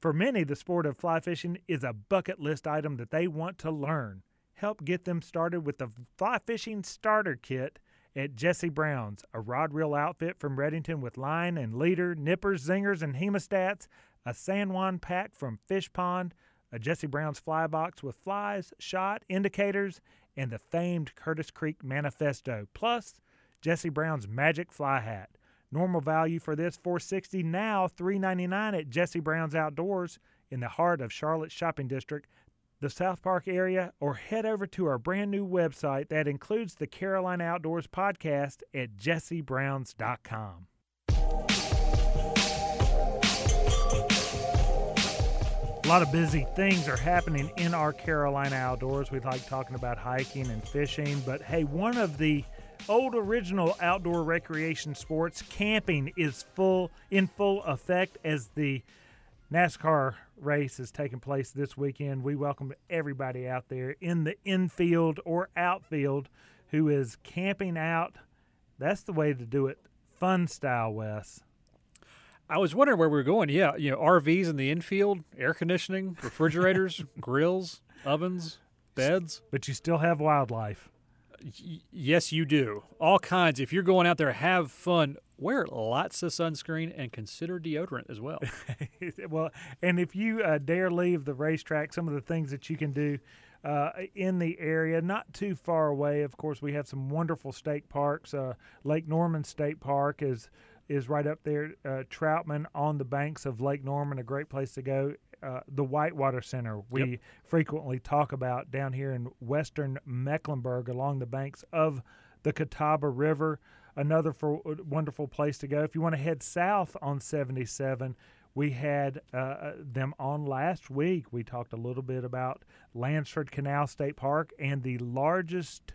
For many, the sport of fly fishing is a bucket list item that they want to learn. Help get them started with the Fly Fishing Starter Kit at Jesse Brown's, a rod reel outfit from Redington with line and leader, nippers, zingers, and hemostats, a San Juan pack from Fish Pond, a Jesse Brown's fly box with flies, shot, indicators, and the famed Curtis Creek Manifesto, plus Jesse Brown's Magic Fly Hat. Normal value for this 460 now 399 at Jesse Brown's Outdoors in the heart of Charlotte Shopping District, the South Park area, or head over to our brand new website that includes the Carolina Outdoors podcast at jessebrowns.com. A lot of busy things are happening in our Carolina outdoors. We like talking about hiking and fishing, but hey, one of the old original outdoor recreation sports, camping, is full in full effect as the NASCAR race is taking place this weekend. We welcome everybody out there in the infield or outfield who is camping out. That's the way to do it, fun style, Wes. I was wondering where we were going. Yeah, you know, RVs in the infield, air conditioning, refrigerators, grills, ovens, beds. But you still have wildlife. Yes, you do. All kinds. If you're going out there, have fun. Wear lots of sunscreen and consider deodorant as well. well, and if you uh, dare leave the racetrack, some of the things that you can do uh, in the area, not too far away. Of course, we have some wonderful state parks. Uh, Lake Norman State Park is is right up there. Uh, Troutman on the banks of Lake Norman, a great place to go. Uh, the Whitewater Center, we Yep. frequently talk about down here in western Mecklenburg along the banks of the Catawba River. Another for, wonderful place to go. If you want to head south on 77, we had uh, them on last week. We talked a little bit about Landsford Canal State Park and the largest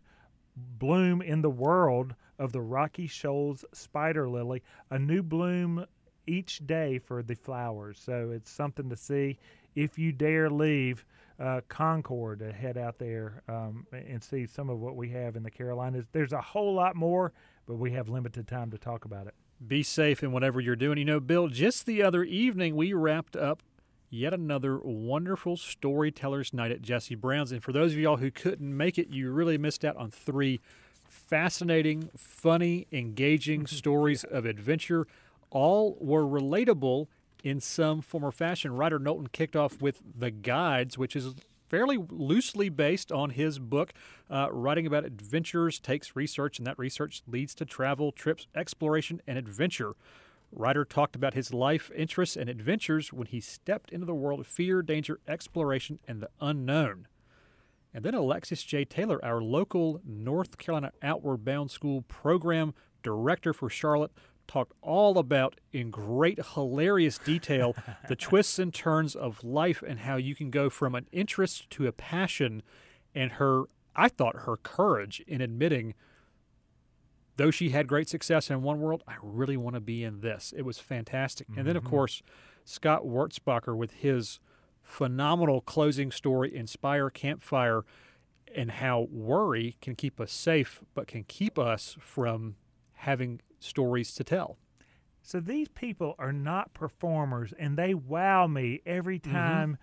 bloom in the world of the Rocky Shoals spider lily, a new bloom each day for the flowers. So it's something to see if you dare leave uh, Concord to head out there um, and see some of what we have in the Carolinas. There's a whole lot more, but we have limited time to talk about it. Be safe in whatever you're doing. You know, Bill, just the other evening we wrapped up yet another wonderful storytellers night at Jesse Brown's. And for those of y'all who couldn't make it, you really missed out on three fascinating, funny, engaging stories of adventure. All were relatable in some form or fashion. Ryder Knowlton kicked off with The Guides, which is fairly loosely based on his book. Uh, writing about adventures takes research, and that research leads to travel, trips, exploration, and adventure. Ryder talked about his life interests and adventures when he stepped into the world of fear, danger, exploration, and the unknown. And then Alexis J. Taylor, our local North Carolina Outward Bound School program director for Charlotte, talked all about, in great hilarious detail, the twists and turns of life and how you can go from an interest to a passion, and her, I thought, her courage in admitting though she had great success in one world, I really want to be in this. It was fantastic. And then, of mm-hmm. course, Scott Wurzbacher with his phenomenal closing story, Inspire Campfire, and how worry can keep us safe, but can keep us from having stories to tell. So these people are not performers, and they wow me every time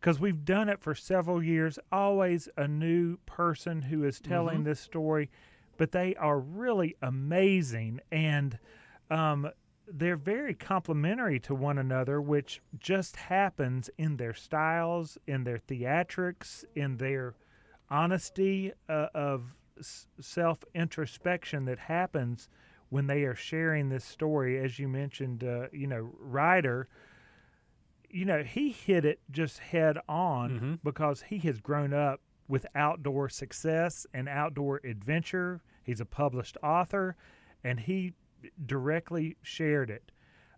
because we've done it for several years. Always a new person who is telling this story, but they are really amazing and um, they're very complementary to one another, which just happens in their styles, in their theatrics, in their honesty uh, of s- self introspection that happens when they are sharing this story. As you mentioned, uh, you know, Ryder, you know, he hit it just head on Mhm. because he has grown up with outdoor success and outdoor adventure. He's a published author, and he directly shared it.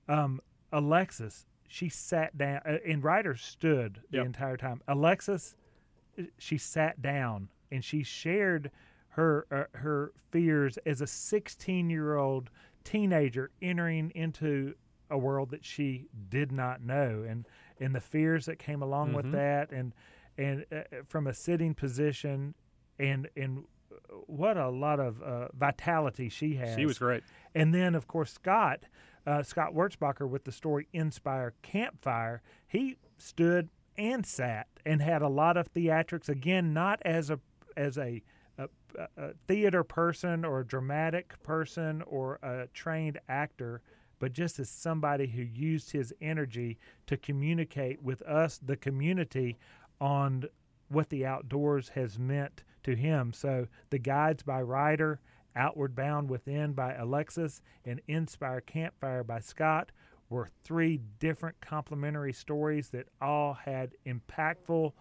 Um, Alexis, she sat down, uh, and Ryder stood the Yep. entire time. Alexis, she sat down and she shared her uh, her fears as a 16 year old teenager entering into a world that she did not know, and and the fears that came along with Mhm. that, and and uh, uh, from a sitting position, and and what a lot of uh, vitality she has. She was great. And then, of course, Scott uh, Scott Wurzbacher with the story Inspire Campfire, he stood and sat and had a lot of theatrics. Again, not as a as a, a, theater person or a dramatic person or a trained actor, but just as somebody who used his energy to communicate with us, the community, on what the outdoors has meant to him. So the guides by Ryder, Outward Bound Within by Alexis, and Inspire Campfire by Scott were three different complementary stories that all had impactful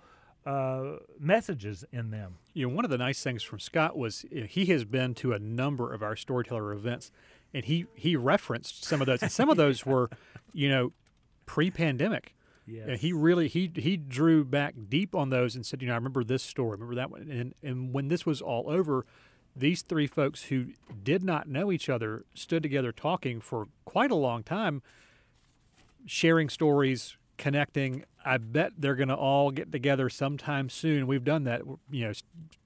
uh, messages in them. You know, one of the nice things from Scott was you know, he has been to a number of our storyteller events, and he he referenced some of those, and some of those were, you know, pre-pandemic. Yes. he really he he drew back deep on those and said, you know, I remember this story, remember that one, and and when this was all over, these three folks who did not know each other stood together talking for quite a long time, sharing stories, connecting. I bet they're going to all get together sometime soon. We've done that. You know,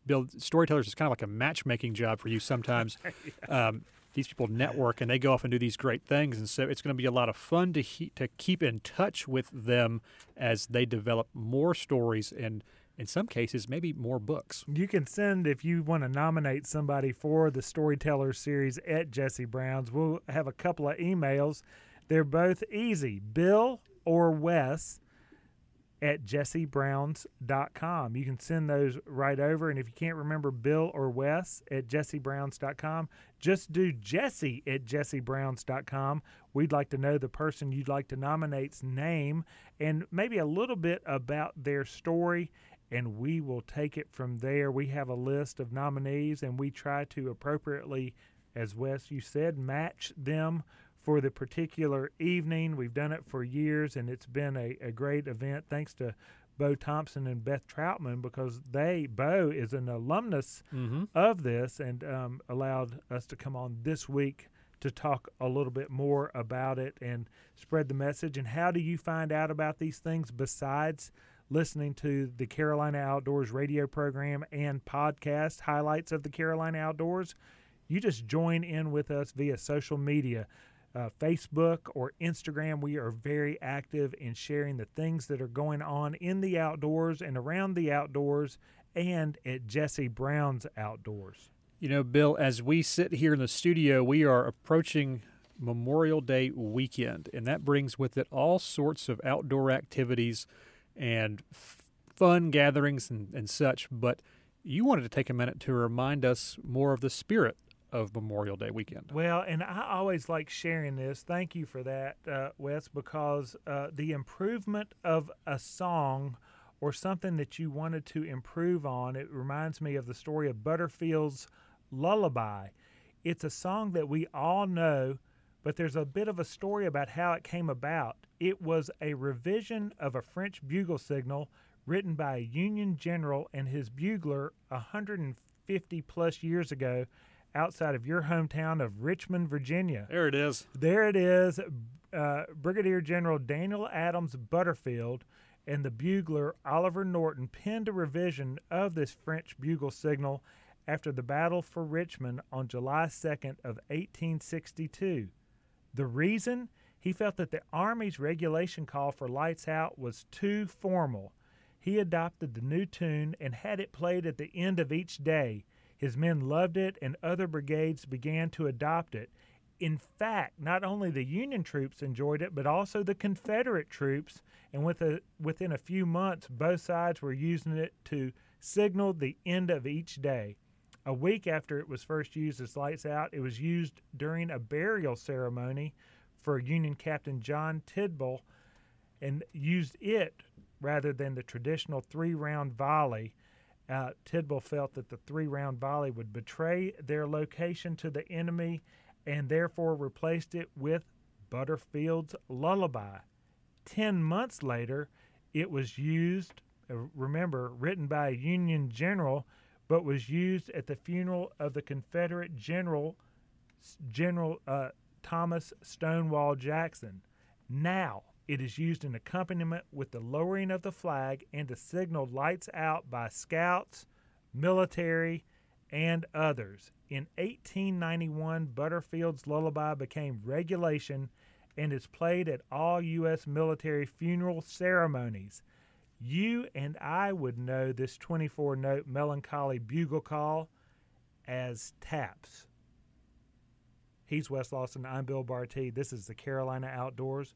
Bill storytellers is kind of like a matchmaking job for you sometimes. yeah. um, these people network and they go off and do these great things, and so it's going to be a lot of fun to he- to keep in touch with them as they develop more stories and. In some cases, maybe more books. You can send if you want to nominate somebody for the Storyteller series at Jesse Brown's. We'll have a couple of emails. They're both easy. Bill or Wes at jessebrowns.com. You can send those right over. And if you can't remember Bill or Wes at jessebrowns.com, just do jesse at jessebrowns.com. We'd like to know the person you'd like to nominate's name and maybe a little bit about their story. And we will take it from there. We have a list of nominees and we try to appropriately, as Wes, you said, match them for the particular evening. We've done it for years, and it's been a, a great event. Thanks to Bo Thompson and Beth Troutman because they Bo is an alumnus mm-hmm. of this and um, allowed us to come on this week to talk a little bit more about it and spread the message. And how do you find out about these things besides listening to the Carolina Outdoors radio program and podcast highlights of the Carolina Outdoors? You just join in with us via social media uh, Facebook or Instagram, we are very active in sharing the things that are going on in the outdoors and around the outdoors and at Jesse Brown's Outdoors. You know, Bill, as we sit here in the studio, we are approaching Memorial Day weekend, and that brings with it all sorts of outdoor activities and f- fun gatherings and, and such. But you wanted to take a minute to remind us more of the spirit of Memorial Day weekend. Well, and I always like sharing this. Thank you for that, uh, Wes, because uh, the improvement of a song or something that you wanted to improve on, it reminds me of the story of Butterfield's Lullaby. It's a song that we all know, but there's a bit of a story about how it came about. It was a revision of a French bugle signal written by a Union general and his bugler 150 plus years ago outside of your hometown of Richmond, Virginia. There it is. There it is. Uh, Brigadier General Daniel Adams Butterfield and the bugler Oliver Norton penned a revision of this French bugle signal after the battle for Richmond on July 2nd of 1862. The reason? He felt that the Army's regulation call for lights out was too formal. He adopted the new tune and had it played at the end of each day his men loved it, and other brigades began to adopt it. In fact, not only the Union troops enjoyed it, but also the Confederate troops, and with a, within a few months, both sides were using it to signal the end of each day. A week after it was first used as lights out, it was used during a burial ceremony for Union Captain John Tidball and used it rather than the traditional three round volley uh, Tidball felt that the three round volley would betray their location to the enemy and therefore replaced it with Butterfield's Lullaby. Ten months later, it was used, uh, remember, written by a Union general, but was used at the funeral of the Confederate general, General uh, Thomas Stonewall Jackson. Now, it is used in accompaniment with the lowering of the flag and to signal lights out by scouts, military, and others. In 1891, Butterfield's lullaby became regulation and is played at all U.S. military funeral ceremonies. You and I would know this 24 note melancholy bugle call as taps. He's Wes Lawson. I'm Bill Barty. This is the Carolina Outdoors.